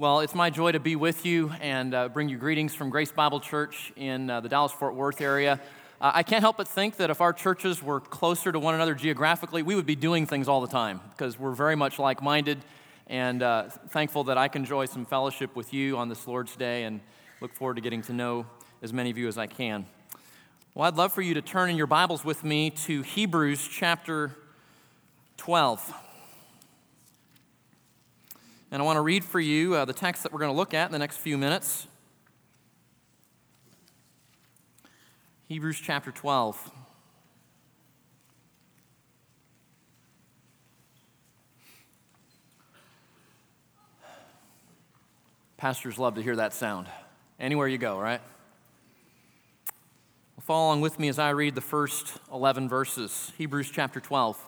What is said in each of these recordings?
Well, it's my joy to be with you and uh, bring you greetings from Grace Bible Church in uh, the Dallas Fort Worth area. Uh, I can't help but think that if our churches were closer to one another geographically, we would be doing things all the time because we're very much like minded and uh, thankful that I can enjoy some fellowship with you on this Lord's Day and look forward to getting to know as many of you as I can. Well, I'd love for you to turn in your Bibles with me to Hebrews chapter 12. And I want to read for you uh, the text that we're going to look at in the next few minutes. Hebrews chapter 12. Pastors love to hear that sound. Anywhere you go, right? Well, follow along with me as I read the first 11 verses. Hebrews chapter 12.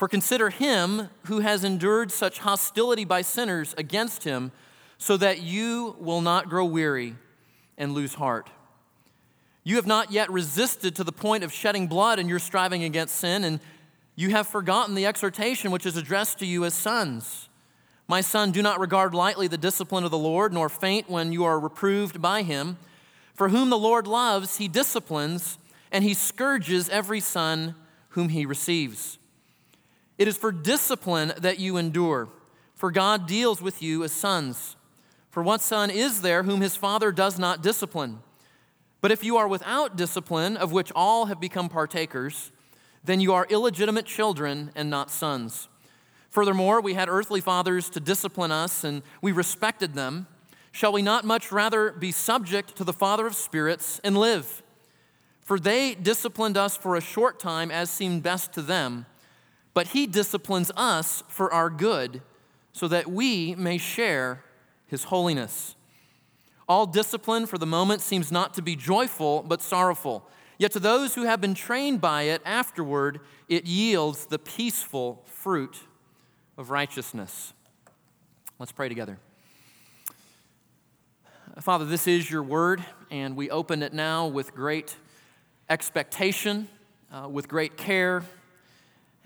For consider him who has endured such hostility by sinners against him, so that you will not grow weary and lose heart. You have not yet resisted to the point of shedding blood in your striving against sin, and you have forgotten the exhortation which is addressed to you as sons. My son, do not regard lightly the discipline of the Lord, nor faint when you are reproved by him. For whom the Lord loves, he disciplines, and he scourges every son whom he receives. It is for discipline that you endure, for God deals with you as sons. For what son is there whom his father does not discipline? But if you are without discipline, of which all have become partakers, then you are illegitimate children and not sons. Furthermore, we had earthly fathers to discipline us, and we respected them. Shall we not much rather be subject to the Father of spirits and live? For they disciplined us for a short time as seemed best to them but he disciplines us for our good so that we may share his holiness. All discipline for the moment seems not to be joyful, but sorrowful. Yet to those who have been trained by it afterward, it yields the peaceful fruit of righteousness. Let's pray together. Father, this is your word, and we open it now with great expectation, uh, with great care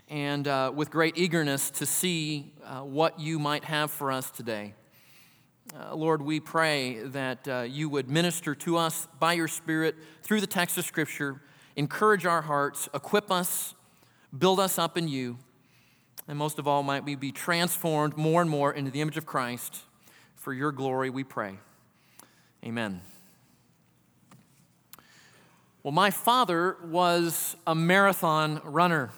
and uh, with great eagerness to see uh, what you might have for us today. Uh, Lord, we pray that uh, you would minister to us by your Spirit through the text of Scripture, encourage our hearts, equip us, build us up in you, and most of all, might we be transformed more and more into the image of Christ. For your glory, we pray. Amen. Well, my father was a marathon runner.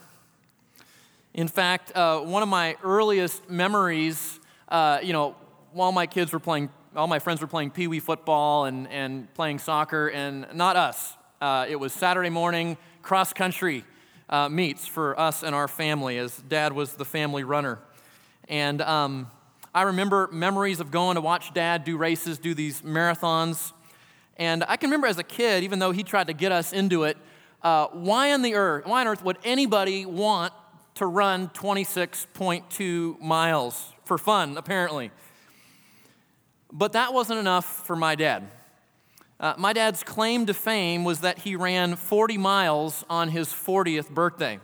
In fact, uh, one of my earliest memories, uh, you know, while my kids were playing, all my friends were playing pee wee football and, and playing soccer, and not us. Uh, it was Saturday morning cross country uh, meets for us and our family, as dad was the family runner. And um, I remember memories of going to watch dad do races, do these marathons. And I can remember as a kid, even though he tried to get us into it, uh, why on the earth, why on earth would anybody want to run 26.2 miles for fun, apparently. But that wasn't enough for my dad. Uh, my dad's claim to fame was that he ran 40 miles on his 40th birthday.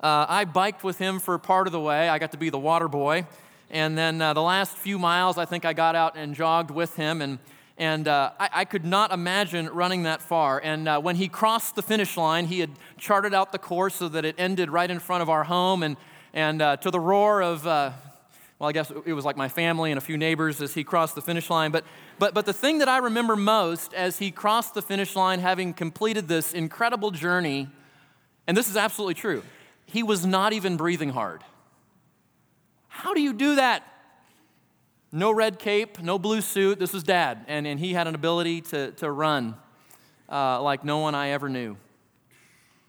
Uh, I biked with him for part of the way. I got to be the water boy. And then uh, the last few miles, I think I got out and jogged with him. And and uh, I, I, could not imagine running that far. And uh, when he crossed the finish line, he had charted out the course so that it ended right in front of our home. And, and uh, to the roar of, uh, well, I guess it was like my family and a few neighbors as he crossed the finish line. But, but, but the thing that I remember most as he crossed the finish line, having completed this incredible journey, and this is absolutely true, he was not even breathing hard. How do you do that? No red cape, no blue suit. This was dad. And, and he had an ability to, to run uh, like no one I ever knew.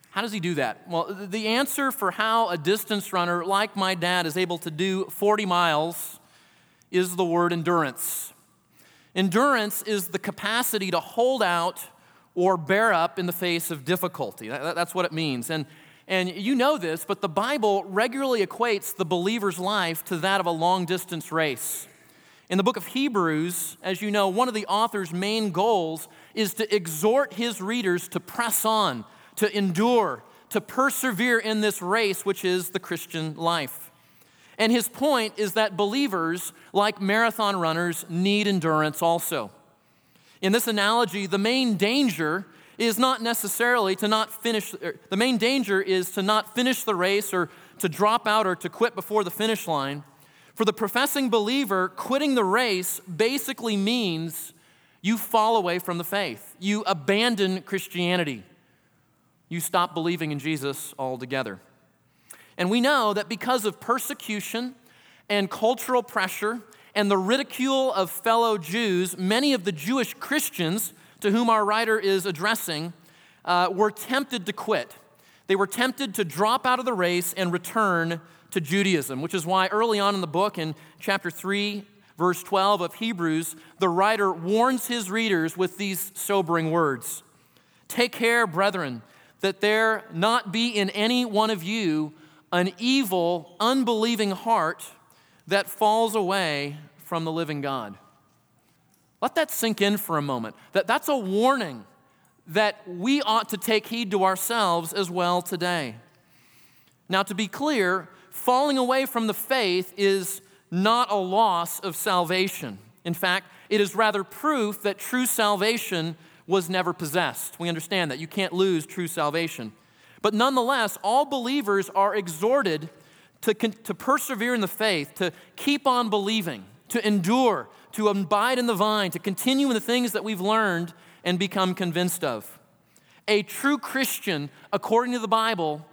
How does he do that? Well, the answer for how a distance runner like my dad is able to do 40 miles is the word endurance. Endurance is the capacity to hold out or bear up in the face of difficulty. That's what it means. And, and you know this, but the Bible regularly equates the believer's life to that of a long distance race. In the book of Hebrews, as you know, one of the author's main goals is to exhort his readers to press on, to endure, to persevere in this race, which is the Christian life. And his point is that believers, like marathon runners, need endurance also. In this analogy, the main danger is not necessarily to not finish, er, the main danger is to not finish the race or to drop out or to quit before the finish line. For the professing believer, quitting the race basically means you fall away from the faith, you abandon Christianity, you stop believing in Jesus altogether. And we know that because of persecution and cultural pressure and the ridicule of fellow Jews, many of the Jewish Christians to whom our writer is addressing uh, were tempted to quit. They were tempted to drop out of the race and return to Judaism, which is why early on in the book, in chapter 3, verse 12 of Hebrews, the writer warns his readers with these sobering words Take care, brethren, that there not be in any one of you an evil, unbelieving heart that falls away from the living God. Let that sink in for a moment. That, that's a warning that we ought to take heed to ourselves as well today. Now, to be clear, falling away from the faith is not a loss of salvation. In fact, it is rather proof that true salvation was never possessed. We understand that. You can't lose true salvation. But nonetheless, all believers are exhorted to, to persevere in the faith, to keep on believing, to endure, to abide in the vine, to continue in the things that we've learned and become convinced of. A true Christian, according to the Bible,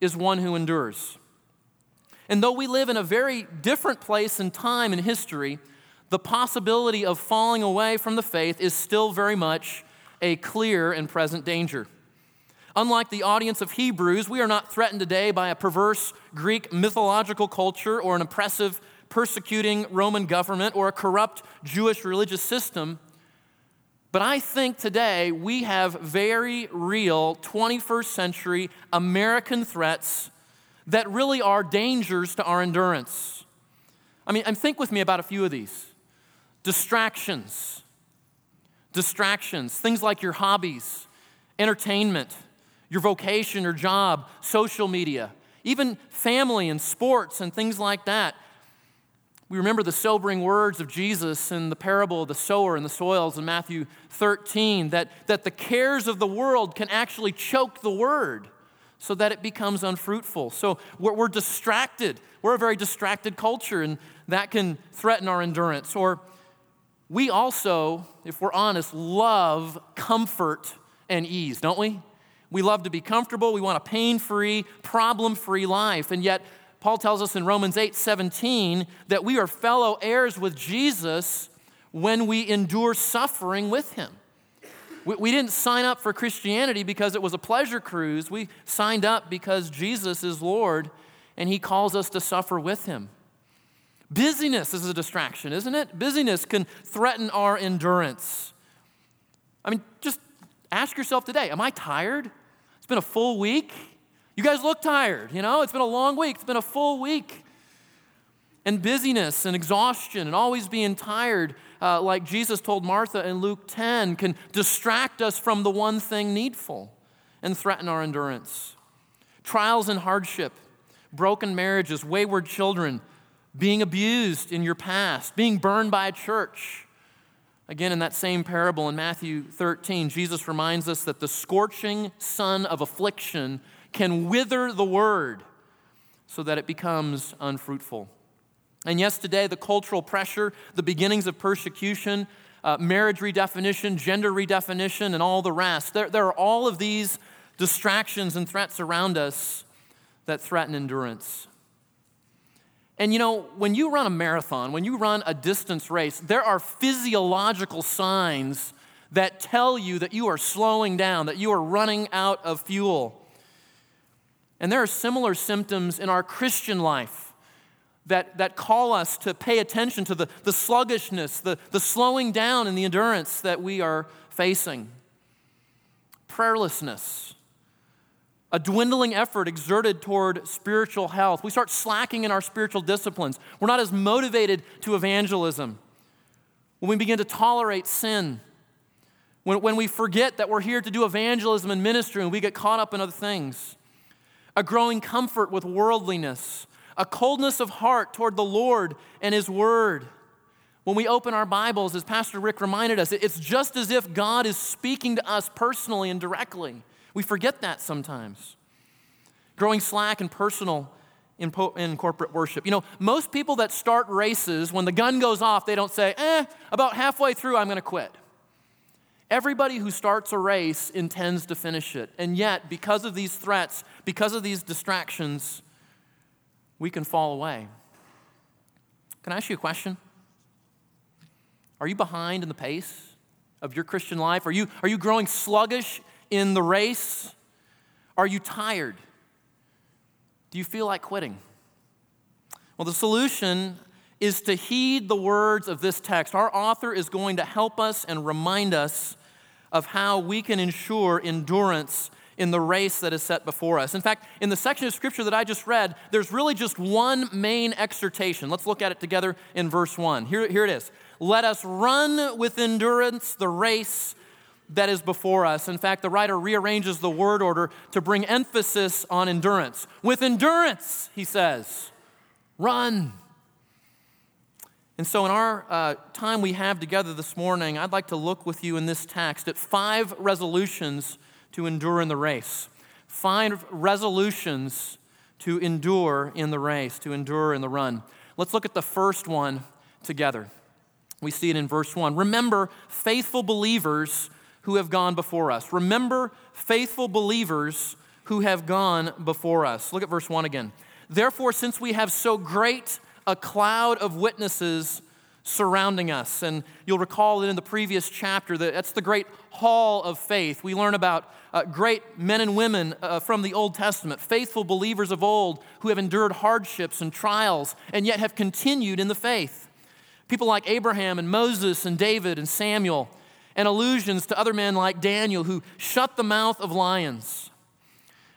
is one who endures. And though we live in a very different place and time in history, the possibility of falling away from the faith is still very much a clear and present danger. Unlike the audience of Hebrews, we are not threatened today by a perverse Greek mythological culture or an oppressive, persecuting Roman government or a corrupt Jewish religious system. But I think today we have very real 21st century American threats that really are dangers to our endurance. I mean, and think with me about a few of these distractions. Distractions, things like your hobbies, entertainment, your vocation or job, social media, even family and sports and things like that. We remember the sobering words of Jesus in the parable of the sower and the soils in Matthew 13 that, that the cares of the world can actually choke the word so that it becomes unfruitful. So we're, we're distracted. We're a very distracted culture, and that can threaten our endurance. Or we also, if we're honest, love comfort and ease, don't we? We love to be comfortable. We want a pain free, problem free life. And yet, Paul tells us in Romans 8 17 that we are fellow heirs with Jesus when we endure suffering with him. We, we didn't sign up for Christianity because it was a pleasure cruise. We signed up because Jesus is Lord and he calls us to suffer with him. Busyness is a distraction, isn't it? Busyness can threaten our endurance. I mean, just Ask yourself today Am I tired? It's been a full week. You guys look tired, you know? It's been a long week, it's been a full week. And busyness and exhaustion and always being tired, uh, like Jesus told Martha in Luke 10, can distract us from the one thing needful and threaten our endurance. Trials and hardship, broken marriages, wayward children, being abused in your past, being burned by a church, Again, in that same parable in Matthew 13, Jesus reminds us that the scorching sun of affliction can wither the word so that it becomes unfruitful. And yes, today, the cultural pressure, the beginnings of persecution, uh, marriage redefinition, gender redefinition, and all the rest, there, there are all of these distractions and threats around us that threaten endurance. And you know, when you run a marathon, when you run a distance race, there are physiological signs that tell you that you are slowing down, that you are running out of fuel. And there are similar symptoms in our Christian life that, that call us to pay attention to the, the sluggishness, the, the slowing down and the endurance that we are facing. Prayerlessness, a dwindling effort exerted toward spiritual health. We start slacking in our spiritual disciplines. We're not as motivated to evangelism. When we begin to tolerate sin, when, when we forget that we're here to do evangelism and ministry and we get caught up in other things, a growing comfort with worldliness, a coldness of heart toward the Lord and His Word. When we open our Bibles, as Pastor Rick reminded us, it's just as if God is speaking to us personally and directly. We forget that sometimes. Growing slack and personal in, po- in corporate worship. You know, most people that start races, when the gun goes off, they don't say, eh, about halfway through, I'm going to quit. Everybody who starts a race intends to finish it. And yet, because of these threats, because of these distractions, we can fall away. Can I ask you a question? Are you behind in the pace of your Christian life? Are you, are you growing sluggish in the race? Are you tired? Do you feel like quitting? Well, the solution is to heed the words of this text. Our author is going to help us and remind us of how we can ensure endurance in the race that is set before us. In fact, in the section of scripture that I just read, there's really just one main exhortation. Let's look at it together in verse 1. Here, here it is Let us run with endurance the race that is before us. In fact, the writer rearranges the word order to bring emphasis on endurance. With endurance, he says, run. And so, in our uh, time we have together this morning, I'd like to look with you in this text at five resolutions to endure in the race. Find resolutions to endure in the race, to endure in the run. Let's look at the first one together. We see it in verse 1. Remember faithful believers who have gone before us. Remember faithful believers who have gone before us. Look at verse 1 again. Therefore, since we have so great a cloud of witnesses surrounding us. And you'll recall that in the previous chapter that that's the great hall of faith. We learn about uh, great men and women uh, from the Old Testament, faithful believers of old who have endured hardships and trials and yet have continued in the faith. People like Abraham and Moses and David and Samuel, and allusions to other men like Daniel who shut the mouth of lions.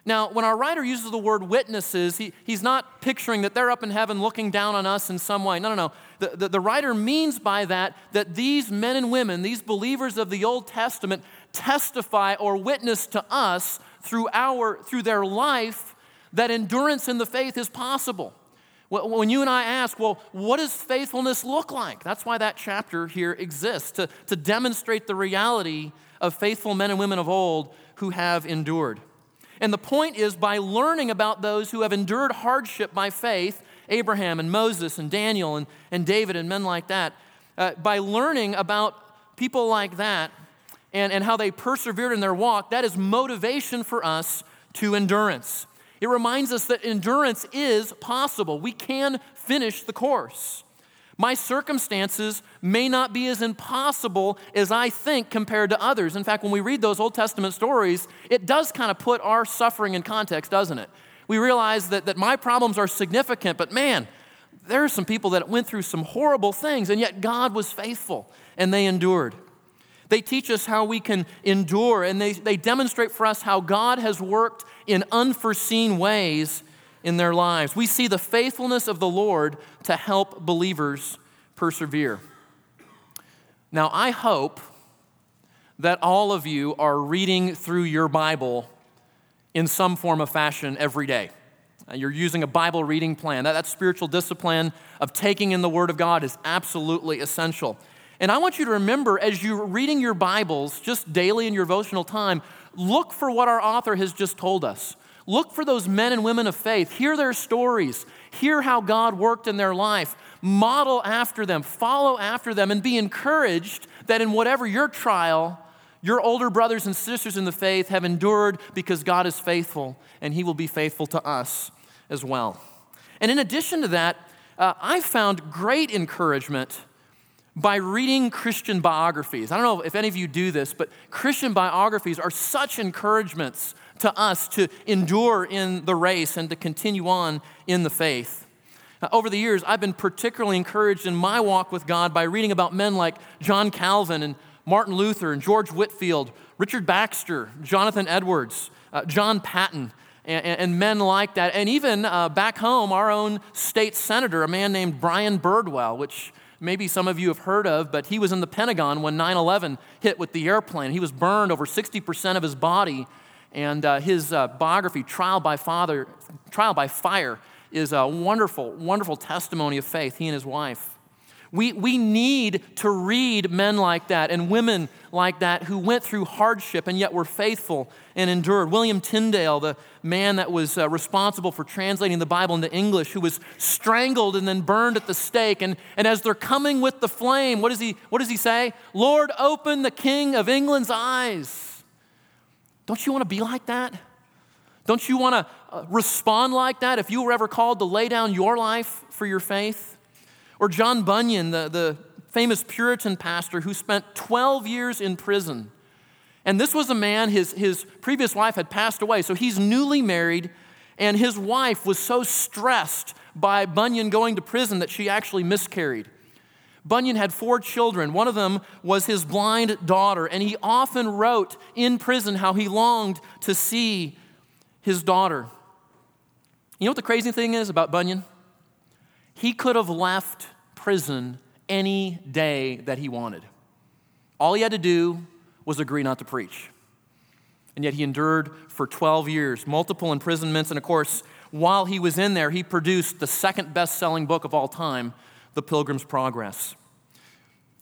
Now, when our writer uses the word witnesses, he, he's not picturing that they're up in heaven looking down on us in some way. No, no, no. The, the, the, writer means by that that these men and women, these believers of the Old Testament, testify or witness to us through, our, through their life that endurance in the faith is possible. When you and I ask, well, what does faithfulness look like? That's why that chapter here exists, to, to demonstrate the reality of faithful men and women of old who have endured. And the point is by learning about those who have endured hardship by faith, Abraham and Moses and Daniel and, and David and men like that, uh, by learning about people like that and, and how they persevered in their walk, that is motivation for us to endurance. It reminds us that endurance is possible. We can finish the course. My circumstances may not be as impossible as I think compared to others. In fact, when we read those Old Testament stories, it does kind of put our suffering in context, doesn't it? We realize that, that my problems are significant, but man, there are some people that went through some horrible things, and yet God was faithful and they endured. They teach us how we can endure, and they, they demonstrate for us how God has worked in unforeseen ways in their lives. We see the faithfulness of the Lord to help believers persevere. Now, I hope that all of you are reading through your Bible in some form of fashion every day. Uh, you're using a Bible reading plan. That, that spiritual discipline of taking in the Word of God is absolutely essential. And I want you to remember as you're reading your Bibles, just daily in your devotional time, look for what our author has just told us. Look for those men and women of faith. Hear their stories. Hear how God worked in their life. Model after them. Follow after them. And be encouraged that in whatever your trial, your older brothers and sisters in the faith have endured because God is faithful and He will be faithful to us as well. And in addition to that, uh, I found great encouragement by reading Christian biographies. I don't know if any of you do this, but Christian biographies are such encouragements to us to endure in the race and to continue on in the faith. Uh, over the years, I've been particularly encouraged in my walk with God by reading about men like John Calvin and Martin Luther and George Whitefield, Richard Baxter, Jonathan Edwards, uh, John Paton, and, and, men like that. And even uh, back home, our own state senator, a man named Brian Birdwell, which maybe some of you have heard of, but he was in the Pentagon when 9 11 hit with the airplane. He was burned over 60% of his body. And uh, his uh, biography, Trial by, Father, Trial by Fire, is a wonderful, wonderful testimony of faith, he and his wife. We, we need to read men like that and women like that who went through hardship and yet were faithful and endured. William Tyndale, the man that was uh, responsible for translating the Bible into English, who was strangled and then burned at the stake. And, and as they're coming with the flame, what does, he, what does he say? Lord, open the King of England's eyes. Don't you want to be like that? Don't you want to uh, respond like that if you were ever called to lay down your life for your faith? Or John Bunyan, the, the famous Puritan pastor who spent 12 years in prison. And this was a man, his, his previous wife had passed away, so he's newly married, and his wife was so stressed by Bunyan going to prison that she actually miscarried. Bunyan had four children. One of them was his blind daughter, and he often wrote in prison how he longed to see his daughter. You know what the crazy thing is about Bunyan? He could have left prison any day that he wanted. All he had to do was agree not to preach. And yet he endured for 12 years, multiple imprisonments, and of course, while he was in there, he produced the second best selling book of all time, The Pilgrim's Progress.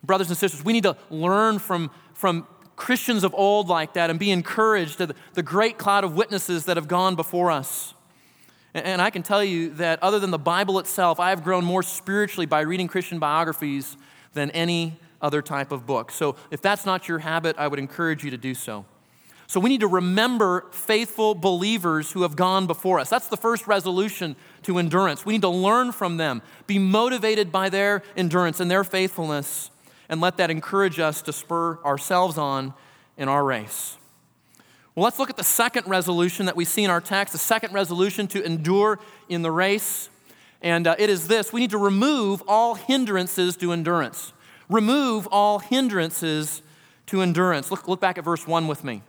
Brothers and sisters, we need to learn from, from Christians of old like that and be encouraged to the, the great cloud of witnesses that have gone before us. And, and I can tell you that other than the Bible itself, I have grown more spiritually by reading Christian biographies than any other type of book. So if that's not your habit, I would encourage you to do so. So we need to remember faithful believers who have gone before us. That's the first resolution to endurance. We need to learn from them, be motivated by their endurance and their faithfulness and let that encourage us to spur ourselves on in our race. Well, let's look at the second resolution that we see in our text, the second resolution to endure in the race. And uh, it is this we need to remove all hindrances to endurance. Remove all hindrances to endurance. Look, look back at verse 1 with me.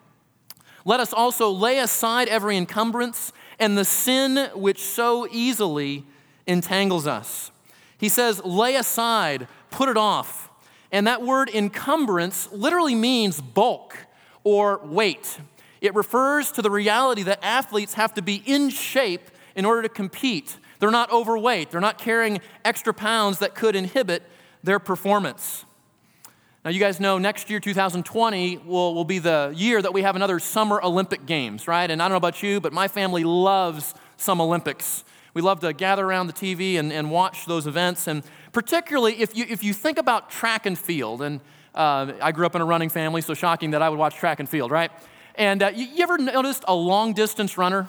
Let us also lay aside every encumbrance and the sin which so easily entangles us. He says, lay aside, put it off. And that word encumbrance literally means bulk or weight. It refers to the reality that athletes have to be in shape in order to compete. They're not overweight, they're not carrying extra pounds that could inhibit their performance. Now, you guys know next year, 2020, will, will be the year that we have another Summer Olympic Games, right? And I don't know about you, but my family loves some Olympics. We love to gather around the TV and, and watch those events. And particularly if you, if you think about track and field, and uh, I grew up in a running family, so shocking that I would watch track and field, right? And uh, you, you, ever noticed a long distance runner?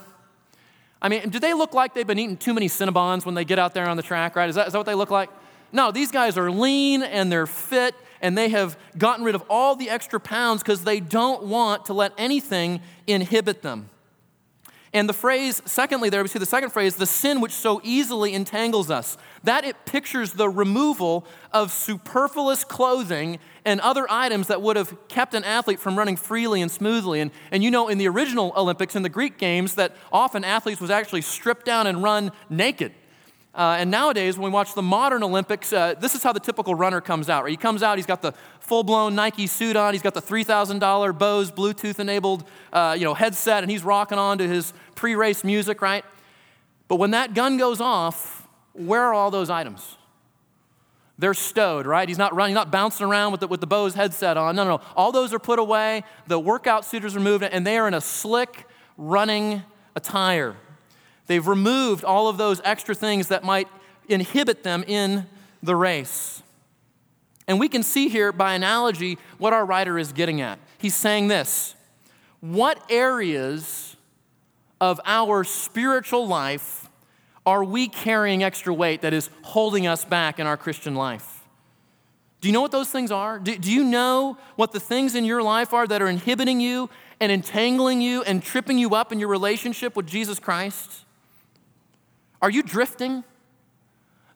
I mean, do they look like they've been eating too many Cinnabons when they get out there on the track, right? Is that, is that what they look like? No, these guys are lean and they're fit and they have gotten rid of all the extra pounds because they don't want to let anything inhibit them. And the phrase, secondly, there we see the second phrase, the sin which so easily entangles us. That it pictures the removal of superfluous clothing and other items that would have kept an athlete from running freely and smoothly. And, and you know, in the original Olympics, in the Greek games, that often athletes was actually stripped down and run naked. Uh, and nowadays, when we watch the modern Olympics, uh, this is how the typical runner comes out. Right? He comes out, he's got the full blown Nike suit on, he's got the $3,000 Bose Bluetooth enabled uh, you know, headset, and he's rocking on to his pre race music, right? But when that gun goes off, where are all those items? They're stowed, right? He's not running, he's not bouncing around with the, with the Bose headset on. No, no, no. All those are put away, the workout suit is removed, and they are in a slick running attire. They've removed all of those extra things that might inhibit them in the race. And we can see here by analogy what our writer is getting at. He's saying this What areas of our spiritual life are we carrying extra weight that is holding us back in our Christian life? Do you know what those things are? Do, do, you know what the things in your life are that are inhibiting you and entangling you and tripping you up in your relationship with Jesus Christ? Are you drifting?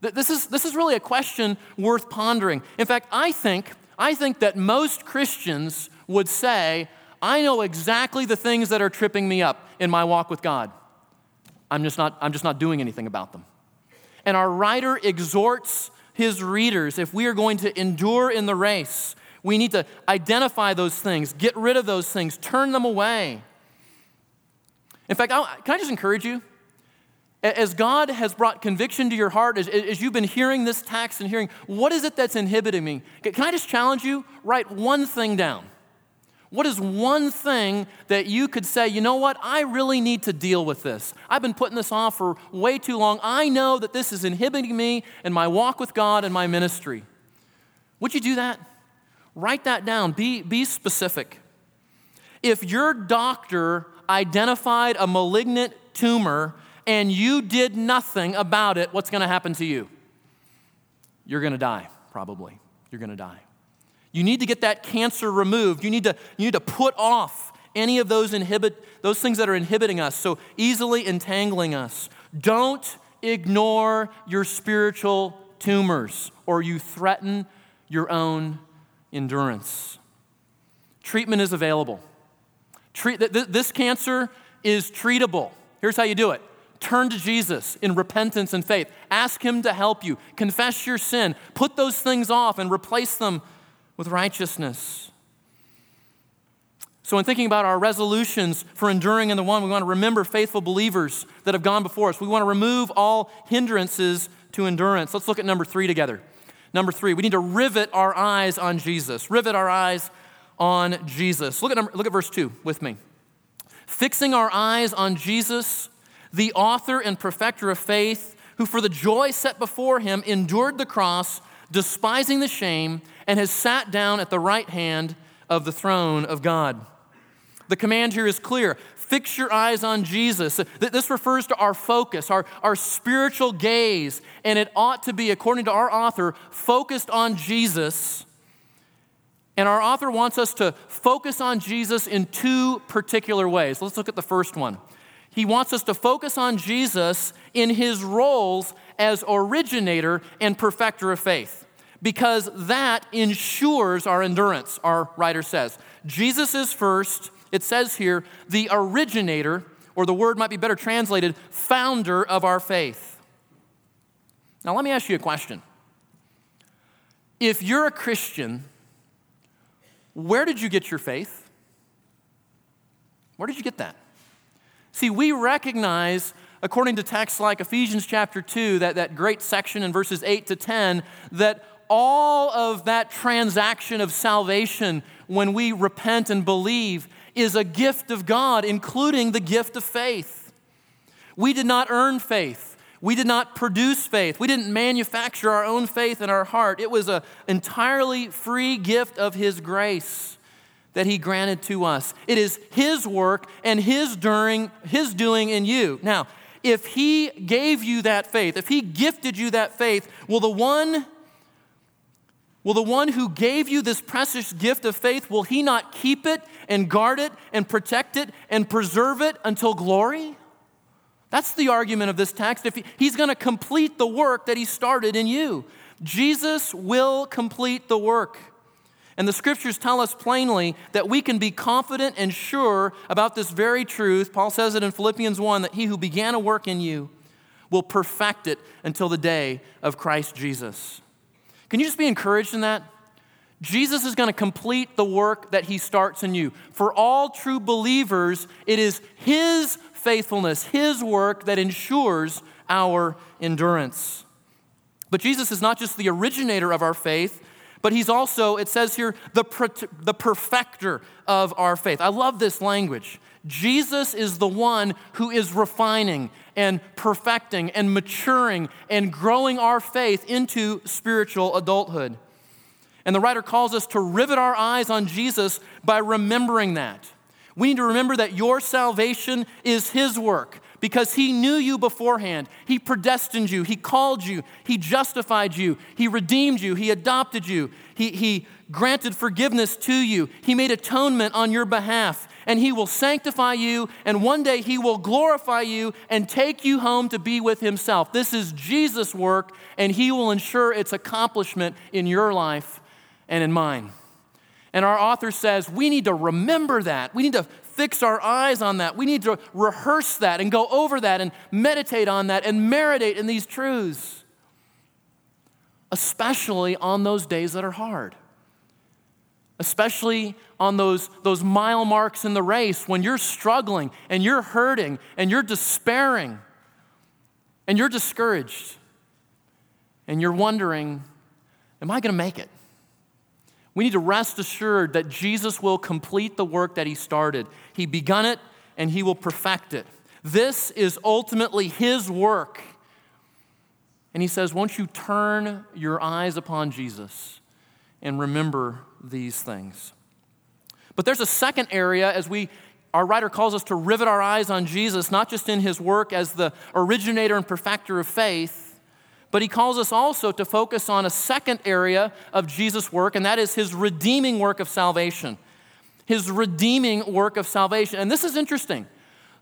This is, this is really a question worth pondering. In fact, I think, I think that most Christians would say, I know exactly the things that are tripping me up in my walk with God. I'm just not, I'm just not doing anything about them. And our writer exhorts his readers if we are going to endure in the race, we need to identify those things, get rid of those things, turn them away. In fact, I'll, can I just encourage you? As God has brought conviction to your heart, as, as, you've been hearing this text and hearing, what is it that's inhibiting me? Can I just challenge you? Write one thing down. What is one thing that you could say, you know what, I really need to deal with this? I've been putting this off for way too long. I know that this is inhibiting me in my walk with God and my ministry. Would you do that? Write that down. Be, be specific. If your doctor identified a malignant tumor and you did nothing about it, what's going to happen to you? You're going to die, probably. You're going to die. You need to get that cancer removed. You need to, you need to put off any of those inhibit those things that are inhibiting us, so easily entangling us. Don't ignore your spiritual tumors or you threaten your own endurance. Treatment is available. Treat, this cancer is treatable. Here's how you do it turn to Jesus in repentance and faith. Ask Him to help you. Confess your sin. Put those things off and replace them with righteousness. So, in thinking about our resolutions for enduring in the one, we want to remember faithful believers that have gone before us. We want to remove all hindrances to endurance. Let's look at number three together. Number three, we need to rivet our eyes on Jesus. Rivet our eyes on Jesus. Look at, number, look at verse two with me. Fixing our eyes on Jesus, the author and perfecter of faith, who for the joy set before him endured the cross, despising the shame and has sat down at the right hand of the throne of God. The command here is clear fix your eyes on Jesus. This refers to our focus, our, our spiritual gaze, and it ought to be, according to our author, focused on Jesus. And our author wants us to focus on Jesus in two particular ways. Let's look at the first one. He wants us to focus on Jesus in his roles as originator and perfecter of faith because that ensures our endurance, our writer says. Jesus is first, it says here, the originator, or the word might be better translated, founder of our faith. Now, let me ask you a question. If you're a Christian, where did you get your faith? Where did you get that? See, we recognize, according to texts like Ephesians chapter 2, that, that great section in verses 8 to 10, that all of that transaction of salvation when we repent and believe is a gift of God, including the gift of faith. We did not earn faith. We did not produce faith. We didn't manufacture our own faith in our heart. It was an entirely free gift of His grace that He granted to us. It is His work and His during His doing in you. Now, if He gave you that faith, if He gifted you that faith, will the one Will the one who gave you this precious gift of faith, will he not keep it and guard it and protect it and preserve it until glory? That's the argument of this text. If he, he's going to complete the work that he started in you, Jesus will complete the work. And the scriptures tell us plainly that we can be confident and sure about this very truth. Paul says it in Philippians 1 that he who began a work in you will perfect it until the day of Christ Jesus. Can you just be encouraged in that? Jesus is going to complete the work that he starts in you. For all true believers, it is his faithfulness, his work that ensures our endurance. But Jesus is not just the originator of our faith, but he's also, it says here, the, the perfecter of our faith. I love this language. Jesus is the one who is refining and perfecting and maturing and growing our faith into spiritual adulthood. And the writer calls us to rivet our eyes on Jesus by remembering that. We need to remember that your salvation is His work because He knew you beforehand. He predestined you, He called you, He justified you, He redeemed you, He adopted you, He, he granted forgiveness to you, He made atonement on your behalf, and he will sanctify you, and one day he will glorify you and take you home to be with himself. This is Jesus' work, and he will ensure its accomplishment in your life and in mine. And our author says we need to remember that. We need to fix our eyes on that. We need to rehearse that and go over that and meditate on that and marinate in these truths, especially on those days that are hard especially on those, those mile marks in the race when you're struggling and you're hurting and you're despairing and you're discouraged and you're wondering, Am I going to make it? We need to rest assured that Jesus will complete the work that He started. He begun it and He will perfect it. This is ultimately His work. And He says, Won't you turn your eyes upon Jesus and remember these things. But there's a second area as we our writer calls us to rivet our eyes on Jesus, not just in his work as the originator and perfecter of faith, but he calls us also to focus on a second area of Jesus' work, and that is his redeeming work of salvation. His redeeming work of salvation. And this is interesting.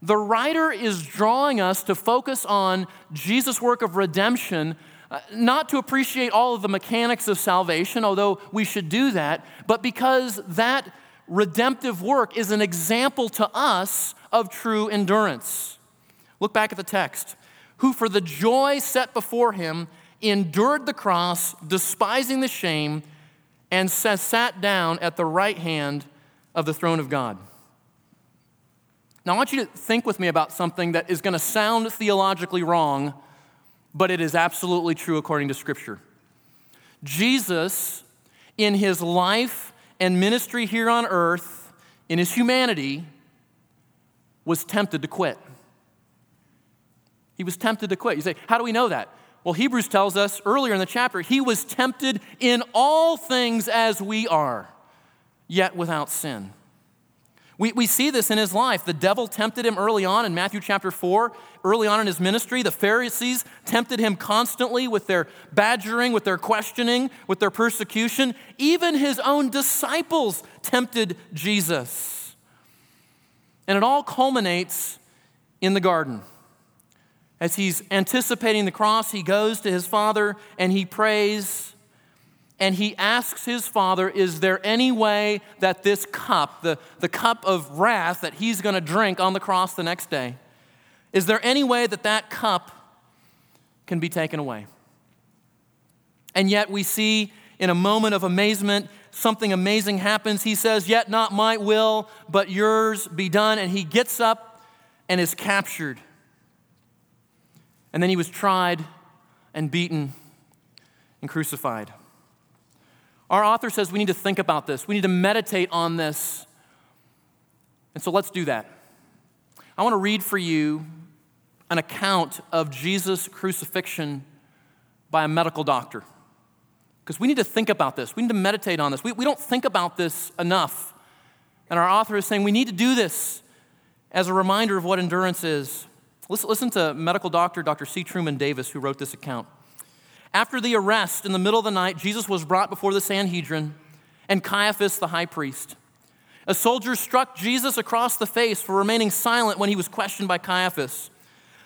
The writer is drawing us to focus on Jesus' work of redemption uh, not to appreciate all of the mechanics of salvation, although we should do that, but because that redemptive work is an example to us of true endurance. Look back at the text. Who, for the joy set before him, endured the cross, despising the shame, and sat down at the right hand of the throne of God. Now, I want you to think with me about something that is going to sound theologically wrong but it is absolutely true according to Scripture. Jesus, in his life and ministry here on earth, in his humanity, was tempted to quit. He was tempted to quit. You say, How do we know that? Well, Hebrews tells us earlier in the chapter, he was tempted in all things as we are, yet without sin. We, we see this in his life. The devil tempted him early on in Matthew chapter 4. Early on in his ministry, the Pharisees tempted him constantly with their badgering, with their questioning, with their persecution. Even his own disciples tempted Jesus. And it all culminates in the garden. As he's anticipating the cross, he goes to his father and he prays and he asks his father, Is there any way that this cup, the, the cup of wrath that he's going to drink on the cross the next day, is there any way that that cup can be taken away? And yet we see in a moment of amazement, something amazing happens. He says, Yet not my will, but yours be done. And he gets up and is captured. And then he was tried and beaten and crucified. Our author says we need to think about this, we need to meditate on this. And so let's do that. I want to read for you an account of Jesus' crucifixion by a medical doctor. Because we need to think about this. We need to meditate on this. We, we don't think about this enough. And our author is saying we need to do this as a reminder of what endurance is. Listen, listen to medical doctor Dr. C. Truman Davis, who wrote this account. After the arrest in the middle of the night, Jesus was brought before the Sanhedrin and Caiaphas, the high priest. A soldier struck Jesus across the face for remaining silent when he was questioned by Caiaphas.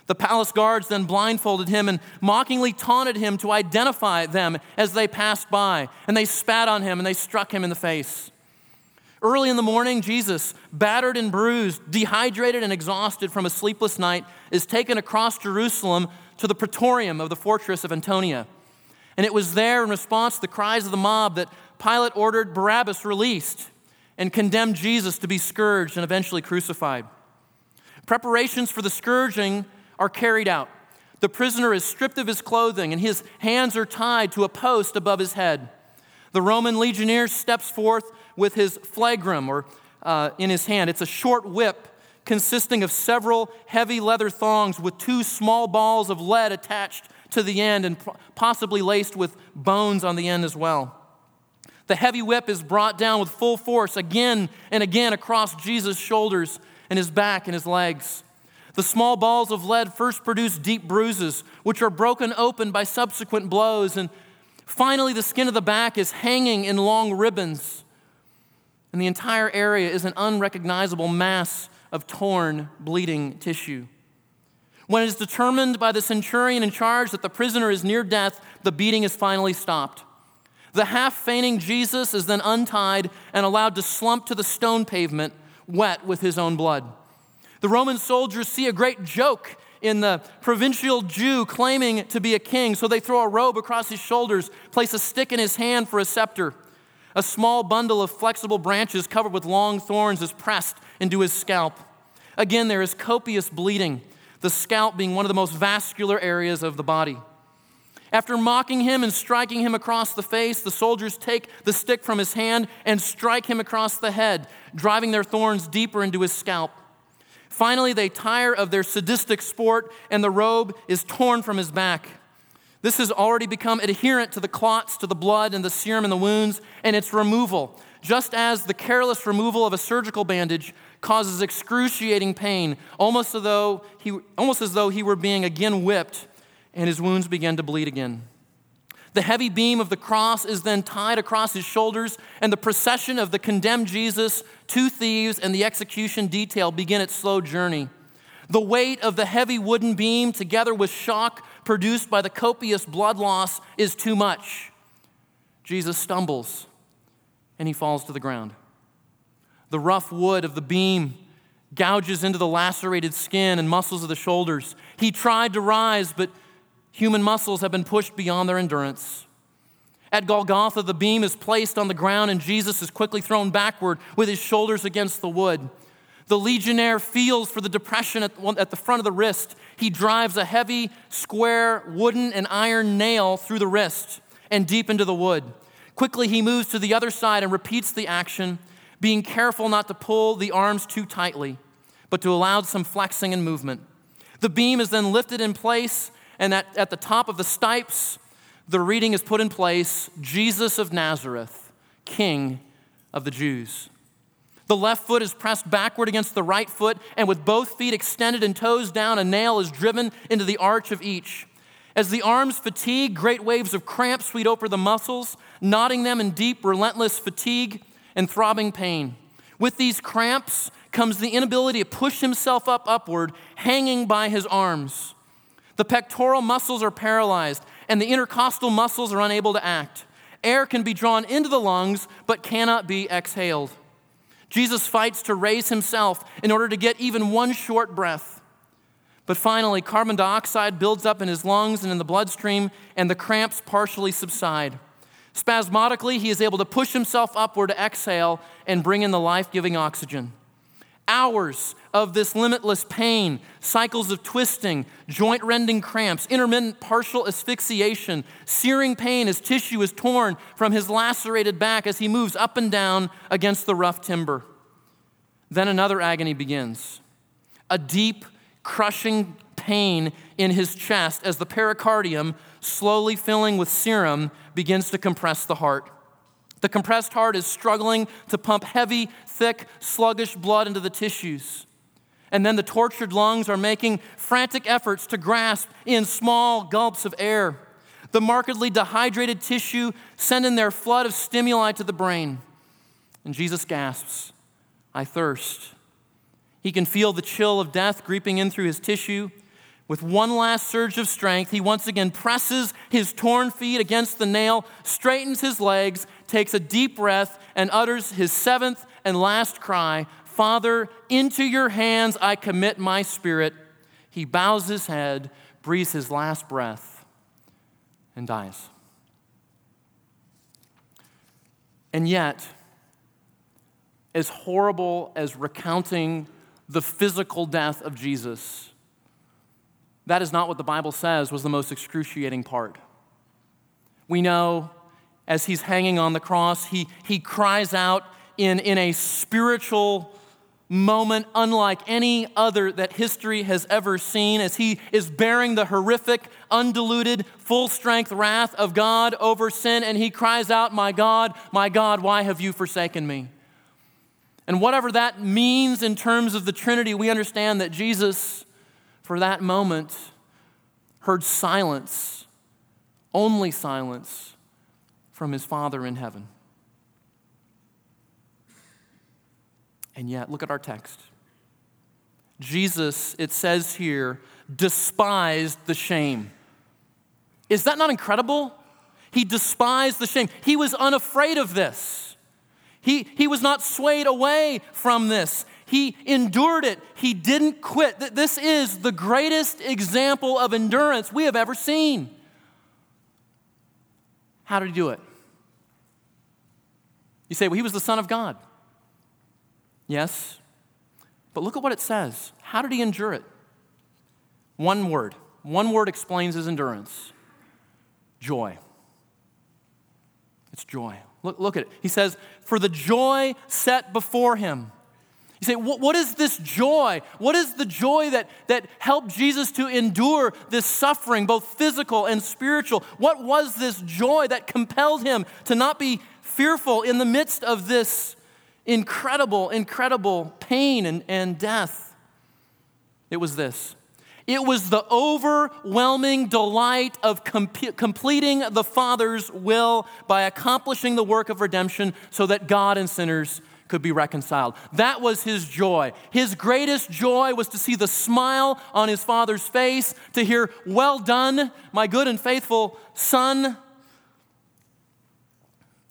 The palace guards then blindfolded him and mockingly taunted him to identify them as they passed by. And they spat on him and they struck him in the face. Early in the morning, Jesus, battered and bruised, dehydrated and exhausted from a sleepless night, is taken across Jerusalem to the praetorium of the fortress of Antonia. And it was there, in response to the cries of the mob, that Pilate ordered Barabbas released and condemned Jesus to be scourged and eventually crucified. Preparations for the scourging are carried out. The prisoner is stripped of his clothing, and his hands are tied to a post above his head. The Roman legionnaire steps forth with his flagrum, or uh, in his hand. It's a short whip consisting of several heavy leather thongs with two small balls of lead attached to the end and possibly laced with bones on the end as well. The heavy whip is brought down with full force again and again across Jesus' shoulders and his back and his legs. The small balls of lead first produce deep bruises, which are broken open by subsequent blows. And finally, the skin of the back is hanging in long ribbons. And the entire area is an unrecognizable mass of torn, bleeding tissue. When it is determined by the centurion in charge that the prisoner is near death, the beating is finally stopped. The half fainting Jesus is then untied and allowed to slump to the stone pavement, wet with his own blood. The Roman soldiers see a great joke in the provincial Jew claiming to be a king, so they throw a robe across his shoulders, place a stick in his hand for a scepter. A small bundle of flexible branches covered with long thorns is pressed into his scalp. Again, there is copious bleeding the scalp being one of the most vascular areas of the body. After mocking him and striking him across the face, the soldiers take the stick from his hand and strike him across the head, driving their thorns deeper into his scalp. Finally, they tire of their sadistic sport, and the robe is torn from his back. This has already become adherent to the clots, to the blood, and the serum in the wounds, and its removal, just as the careless removal of a surgical bandage causes excruciating pain, almost as though he, almost as though he were being again whipped and his wounds began to bleed again. The heavy beam of the cross is then tied across his shoulders, and the procession of the condemned Jesus, two thieves, and the execution detail begin its slow journey. The weight of the heavy wooden beam, together with shock produced by the copious blood loss, is too much. Jesus stumbles and he falls to the ground. The rough wood of the beam gouges into the lacerated skin and muscles of the shoulders. He tried to rise, but human muscles have been pushed beyond their endurance. At Golgotha, the beam is placed on the ground, and Jesus is quickly thrown backward with his shoulders against the wood. The legionnaire feels for the depression at the front of the wrist. He drives a heavy, square, wooden and iron nail through the wrist and deep into the wood. Quickly, he moves to the other side and repeats the action being careful not to pull the arms too tightly, but to allow some flexing and movement. The beam is then lifted in place, and at, at the top of the stipes, the reading is put in place Jesus of Nazareth, King of the Jews. The left foot is pressed backward against the right foot, and with both feet extended and toes down, a nail is driven into the arch of each. As the arms fatigue, great waves of cramp sweep over the muscles, knotting them in deep, relentless fatigue and throbbing pain. With these cramps comes the inability to push himself up upward, hanging by his arms. The pectoral muscles are paralyzed, and the intercostal muscles are unable to act. Air can be drawn into the lungs, but cannot be exhaled. Jesus fights to raise himself in order to get even one short breath. But finally, carbon dioxide builds up in his lungs and in the bloodstream, and the cramps partially subside. Spasmodically, he is able to push himself upward to exhale and bring in the life giving oxygen. Hours of this limitless pain, cycles of twisting, joint rending cramps, intermittent partial asphyxiation, searing pain as tissue is torn from his lacerated back as he moves up and down against the rough timber. Then another agony begins a deep, crushing pain in his chest as the pericardium, slowly filling with serum, begins to compress the heart. The compressed heart is struggling to pump heavy, thick, sluggish blood into the tissues. And then the tortured lungs are making frantic efforts to grasp in small gulps of air. The markedly dehydrated tissue send in their flood of stimuli to the brain. And Jesus gasps, I thirst. He can feel the chill of death creeping in through his tissue. With one last surge of strength, he once again presses his torn feet against the nail, straightens his legs, takes a deep breath, and utters his seventh and last cry Father, into your hands I commit my spirit. He bows his head, breathes his last breath, and dies. And yet, as horrible as recounting the physical death of Jesus, that is not what the Bible says was the most excruciating part. We know as he's hanging on the cross, he, he cries out in, in a spiritual moment unlike any other that history has ever seen as he is bearing the horrific, undiluted, full strength wrath of God over sin, and he cries out, My God, my God, why have you forsaken me? And whatever that means in terms of the Trinity, we understand that Jesus for that moment, heard silence, only silence from his Father in heaven. And yet, look at our text. Jesus, it says here, despised the shame. Is that not incredible? He despised the shame. He was unafraid of this. He, he was not swayed away from this. He endured it. He didn't quit. This is the greatest example of endurance we have ever seen. How did he do it? You say, well, he was the Son of God. Yes. But look at what it says. How did he endure it? One word. One word explains his endurance joy. It's joy. Look, look at it. He says, For the joy set before him. You say, what, what is this joy? What is the joy that, that helped Jesus to endure this suffering, both physical and spiritual? What was this joy that compelled him to not be fearful in the midst of this incredible, incredible pain and, and death? It was this it was the overwhelming delight of comp- completing the Father's will by accomplishing the work of redemption so that God and sinners could be reconciled. That was his joy. His greatest joy was to see the smile on his Father's face, to hear, Well done, my good and faithful Son.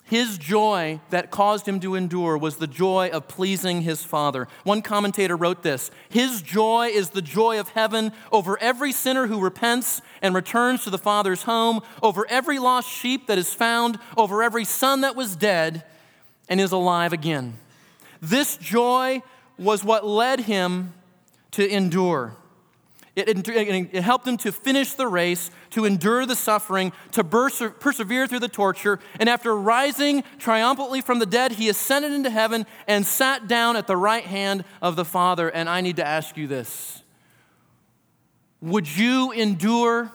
His joy that caused him to endure was the joy of pleasing his Father. One commentator wrote this His joy is the joy of heaven over every sinner who repents and returns to the Father's home, over every lost sheep that is found, over every son that was dead and is alive again. This joy was what led him to endure. It, it, it, helped him to finish the race, to endure the suffering, to persevere through the torture. And after rising triumphantly from the dead, he ascended into heaven and sat down at the right hand of the Father. And I need to ask you this Would you endure?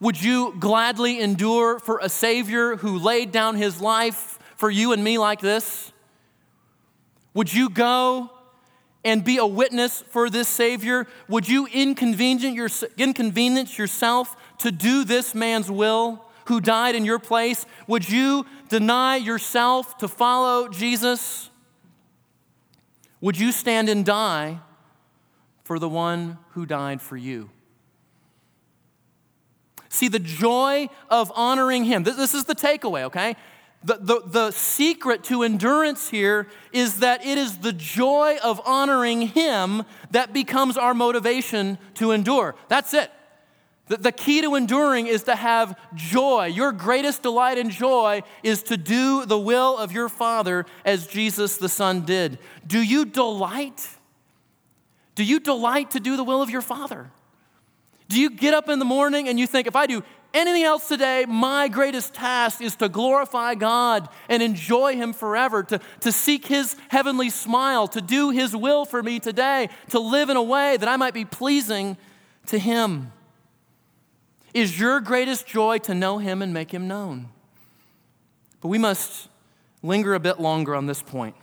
Would you gladly endure for a Savior who laid down his life for you and me like this? Would you go and be a witness for this Savior? Would you inconvenience, yourself to do this man's will who died in your place? Would you deny yourself to follow Jesus? Would you stand and die for the one who died for you? See, the joy of honoring him. This is the takeaway, okay? The, the, the secret to endurance here is that it is the joy of honoring Him that becomes our motivation to endure. That's it. The, the key to enduring is to have joy. Your greatest delight and joy is to do the will of your Father as Jesus the Son did. Do you delight? Do you delight to do the will of your Father? Do you get up in the morning and you think, if I do anything else today, my greatest task is to glorify God and enjoy Him forever, to, to seek His heavenly smile, to do His will for me today, to live in a way that I might be pleasing to Him. Is your greatest joy to know Him and make Him known? But we must linger a bit longer on this point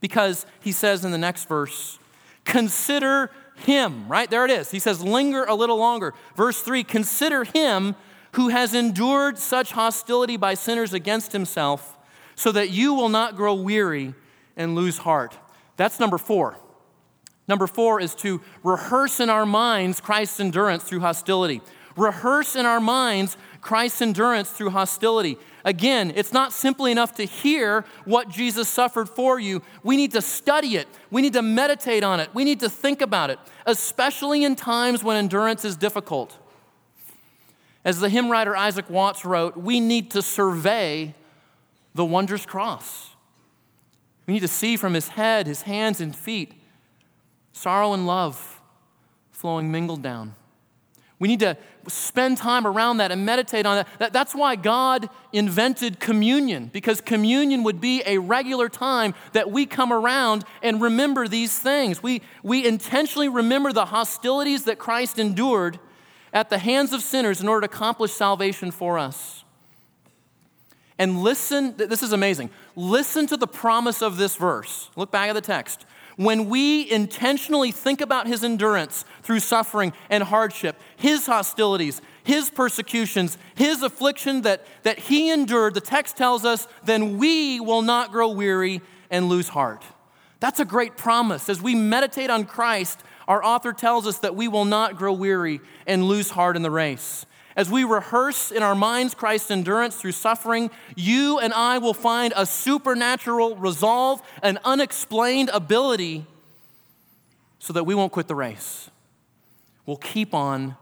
because He says in the next verse, Consider him, right? There it is. He says, linger a little longer. Verse 3 Consider him who has endured such hostility by sinners against himself, so that you will not grow weary and lose heart. That's number four. Number four is to rehearse in our minds Christ's endurance through hostility. Rehearse in our minds Christ's endurance through hostility. Again, it's not simply enough to hear what Jesus suffered for you. We need to study it. We need to meditate on it. We need to think about it, especially in times when endurance is difficult. As the hymn writer Isaac Watts wrote, we need to survey the wondrous cross. We need to see from his head, his hands, and feet sorrow and love flowing mingled down. We need to spend time around that and meditate on that. That's why God invented communion, because communion would be a regular time that we come around and remember these things. We, we intentionally remember the hostilities that Christ endured at the hands of sinners in order to accomplish salvation for us. And listen, this is amazing. Listen to the promise of this verse. Look back at the text. When we intentionally think about his endurance through suffering and hardship, his hostilities, his persecutions, his affliction that, that he endured, the text tells us, then we will not grow weary and lose heart. That's a great promise. As we meditate on Christ, our author tells us that we will not grow weary and lose heart in the race. As we rehearse in our minds Christ's endurance through suffering, you and I will find a supernatural resolve, an unexplained ability, so that we won't quit the race. We'll keep on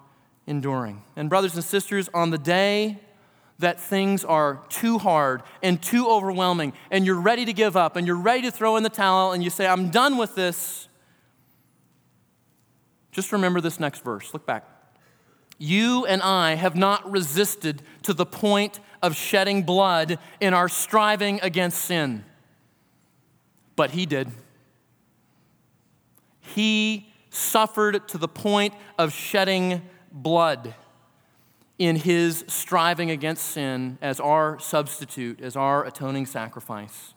enduring. And, brothers and sisters, on the day that things are too hard and too overwhelming, and you're ready to give up, and you're ready to throw in the towel, and you say, I'm done with this, just remember this next verse. Look back. You and I have not resisted to the point of shedding blood in our striving against sin. But he did. He suffered to the point of shedding blood in his striving against sin as our substitute, as our atoning sacrifice.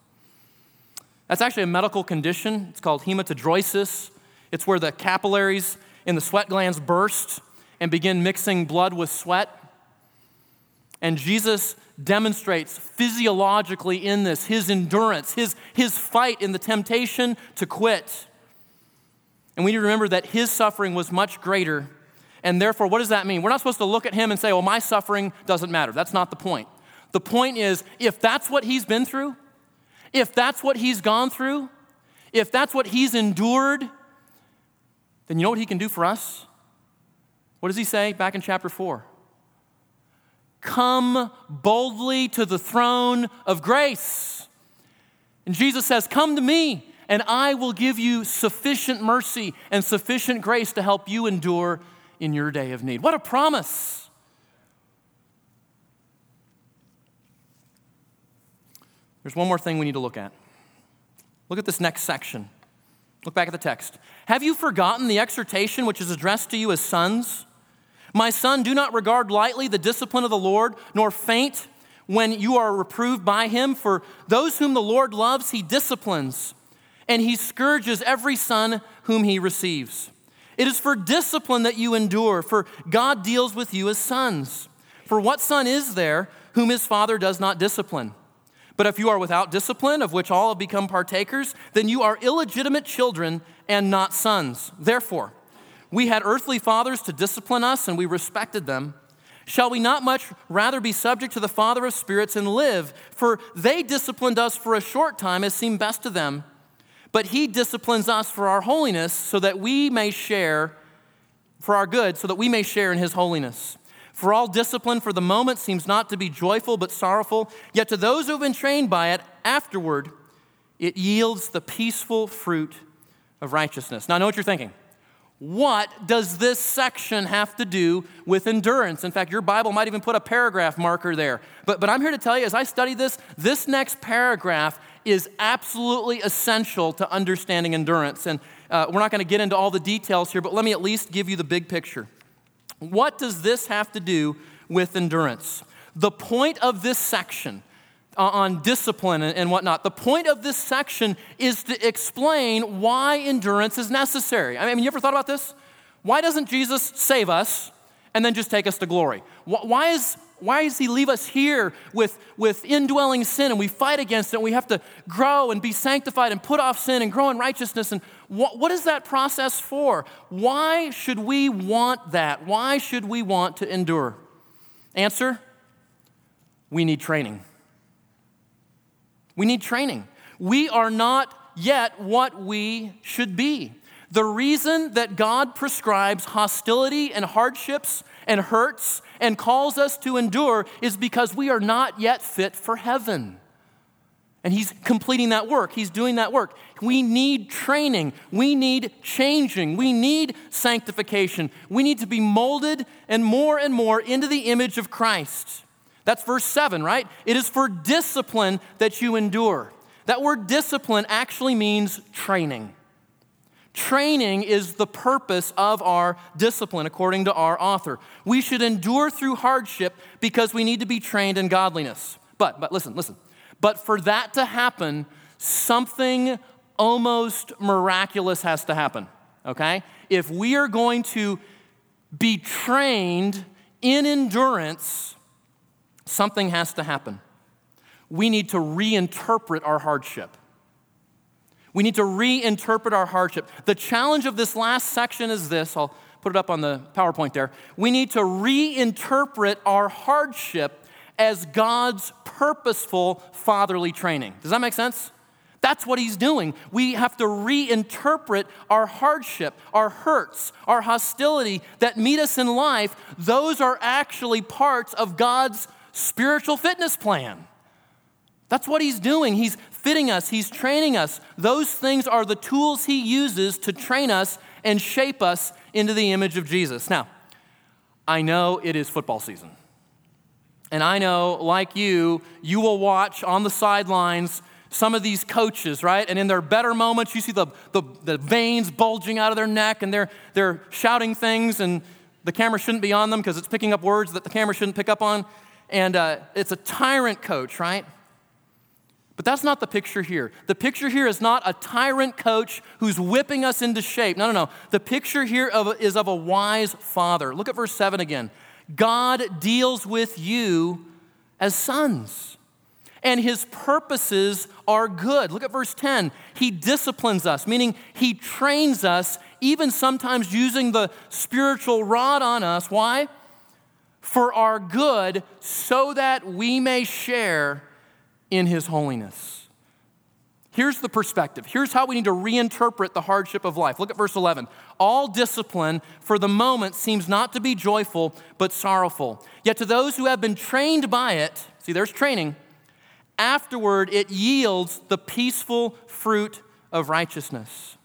That's actually a medical condition. It's called hematidrosis. It's where the capillaries in the sweat glands burst and begin mixing blood with sweat. And Jesus demonstrates physiologically in this his endurance, his, his fight in the temptation to quit. And we need to remember that his suffering was much greater. And therefore, what does that mean? We're not supposed to look at him and say, well, my suffering doesn't matter. That's not the point. The point is, if that's what he's been through, if that's what he's gone through, if that's what he's endured, then you know what he can do for us? What does he say back in chapter 4? Come boldly to the throne of grace. And Jesus says, Come to me, and I will give you sufficient mercy and sufficient grace to help you endure in your day of need. What a promise! There's one more thing we need to look at. Look at this next section. Look back at the text. Have you forgotten the exhortation which is addressed to you as sons? My son, do not regard lightly the discipline of the Lord, nor faint when you are reproved by him. For those whom the Lord loves, he disciplines, and he scourges every son whom he receives. It is for discipline that you endure, for God deals with you as sons. For what son is there whom his father does not discipline? But if you are without discipline, of which all have become partakers, then you are illegitimate children and not sons. Therefore, we had earthly fathers to discipline us, and we respected them. Shall we not much rather be subject to the Father of spirits and live? For they disciplined us for a short time as seemed best to them, but He disciplines us for our holiness, so that we may share, for our good, so that we may share in His holiness. For all discipline for the moment seems not to be joyful but sorrowful, yet to those who have been trained by it, afterward, it yields the peaceful fruit of righteousness. Now, I know what you're thinking. What does this section have to do with endurance? In fact, your Bible might even put a paragraph marker there. But, but I'm here to tell you, as I study this, this next paragraph is absolutely essential to understanding endurance. And uh, we're not going to get into all the details here, but let me at least give you the big picture. What does this have to do with endurance? The point of this section uh, on discipline and whatnot, the point of this section is to explain why endurance is necessary. I mean, you ever thought about this? Why doesn't Jesus save us and then just take us to glory? Why is why does he leave us here with, with indwelling sin and we fight against it and we have to grow and be sanctified and put off sin and grow in righteousness? And what, what is that process for? Why should we want that? Why should we want to endure? Answer we need training. We need training. We are not yet what we should be. The reason that God prescribes hostility and hardships and hurts and calls us to endure is because we are not yet fit for heaven. And He's completing that work, He's doing that work. We need training, we need changing, we need sanctification, we need to be molded and more and more into the image of Christ. That's verse 7, right? It is for discipline that you endure. That word discipline actually means training. Training is the purpose of our discipline, according to our author. We should endure through hardship because we need to be trained in godliness. But, but listen, listen. But for that to happen, something almost miraculous has to happen, okay? If we are going to be trained in endurance, something has to happen. We need to reinterpret our hardship. We need to reinterpret our hardship. The challenge of this last section is this I'll put it up on the PowerPoint there. We need to reinterpret our hardship as God's purposeful fatherly training. Does that make sense? That's what he's doing. We have to reinterpret our hardship, our hurts, our hostility that meet us in life. Those are actually parts of God's spiritual fitness plan. That's what he's doing. He's fitting us, he's training us. Those things are the tools he uses to train us and shape us into the image of Jesus. Now, I know it is football season. And I know, like you, you will watch on the sidelines some of these coaches, right? And in their better moments, you see the, the, the, veins bulging out of their neck and they're, they're shouting things, and the camera shouldn't be on them because it's picking up words that the camera shouldn't pick up on. And uh, it's a tyrant coach, right? But that's not the picture here. The picture here is not a tyrant coach who's whipping us into shape. No, no, no. The picture here of, is of a wise father. Look at verse 7 again. God deals with you as sons, and his purposes are good. Look at verse 10. He disciplines us, meaning he trains us, even sometimes using the spiritual rod on us. Why? For our good, so that we may share in his holiness. Here's the perspective. Here's how we need to reinterpret the hardship of life. Look at verse 11. All discipline for the moment seems not to be joyful, but sorrowful. Yet to those who have been trained by it, see, there's training, afterward it yields the peaceful fruit of righteousness.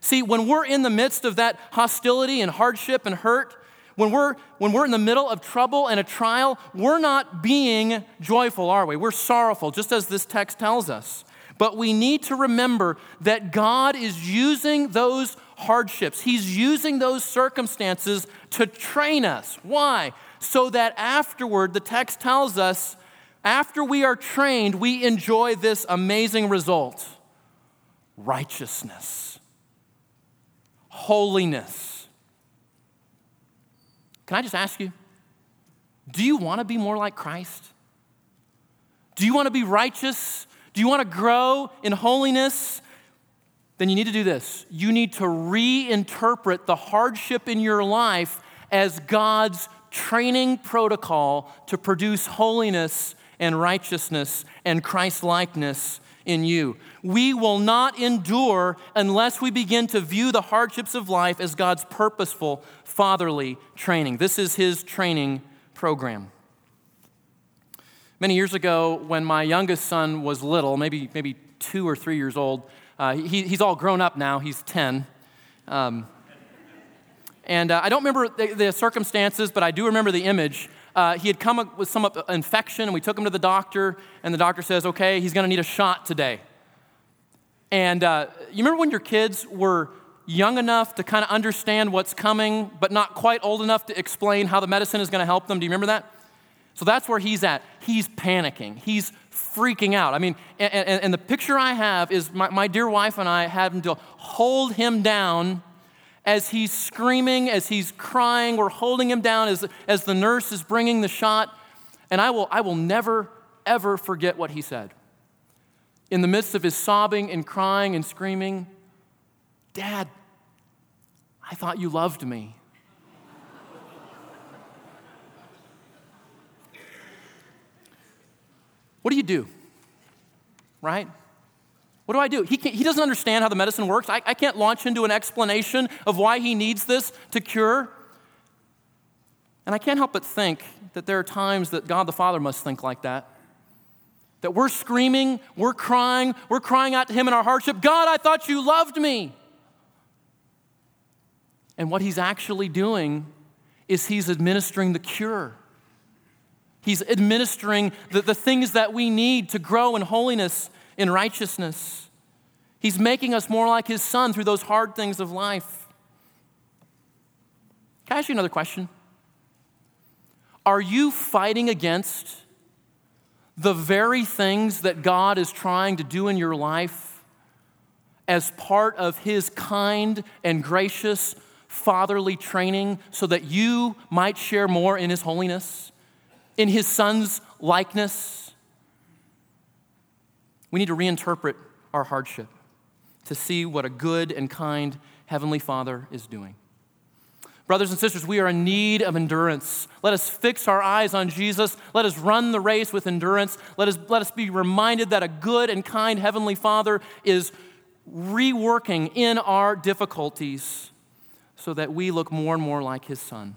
See, when we're in the midst of that hostility and hardship and hurt, when we're, when we're in the middle of trouble and a trial, we're not being joyful, are we? We're sorrowful, just as this text tells us. But we need to remember that God is using those hardships, He's using those circumstances to train us. Why? So that afterward, the text tells us, after we are trained, we enjoy this amazing result righteousness, holiness can I just ask you, do you want to be more like Christ? Do you want to be righteous? Do you want to grow in holiness? Then you need to do this. You need to reinterpret the hardship in your life as God's training protocol to produce holiness and righteousness and Christ likeness in you. We will not endure unless we begin to view the hardships of life as God's purposeful fatherly training. This is His training program. Many years ago, when my youngest son was little, maybe, maybe two or three years old, uh, he, he's all grown up now, he's 10. Um, and uh, I don't remember the, the, circumstances, but I do remember the image. Uh, he had come up with some infection, and we took him to the doctor, and the doctor says, okay, he's going to need a shot today. And uh, you remember when your kids were young enough to kind of understand what's coming, but not quite old enough to explain how the medicine is going to help them? Do you remember that? So that's where he's at. He's panicking. He's freaking out. I mean, and, and, and the picture I have is my, my dear wife and I having to hold him down as he's screaming, as he's crying, we're holding him down as, as the nurse is bringing the shot. And I will, I will never, ever forget what he said. In the midst of his sobbing and crying and screaming, Dad, I thought you loved me. what do you do? Right? What do I do? He, he doesn't understand how the medicine works. I, I can't launch into an explanation of why he needs this to cure. And I can't help but think that there are times that God the Father must think like that. That we're screaming, we're crying, we're crying out to Him in our hardship God, I thought you loved me. And what He's actually doing is He's administering the cure. He's administering the, the things that we need to grow in holiness in righteousness. He's making us more like his son through those hard things of life. Can I ask you another question? Are you fighting against the very things that God is trying to do in your life as part of his kind and gracious fatherly training so that you might share more in his holiness, in his son's likeness? We need to reinterpret our hardship. to see what a good and kind Heavenly Father is doing. Brothers and sisters, we are in need of endurance. Let us fix our eyes on Jesus. Let us run the race with endurance. Let us, let us be reminded that a good and kind Heavenly Father is reworking in our difficulties so that we look more and more like His Son.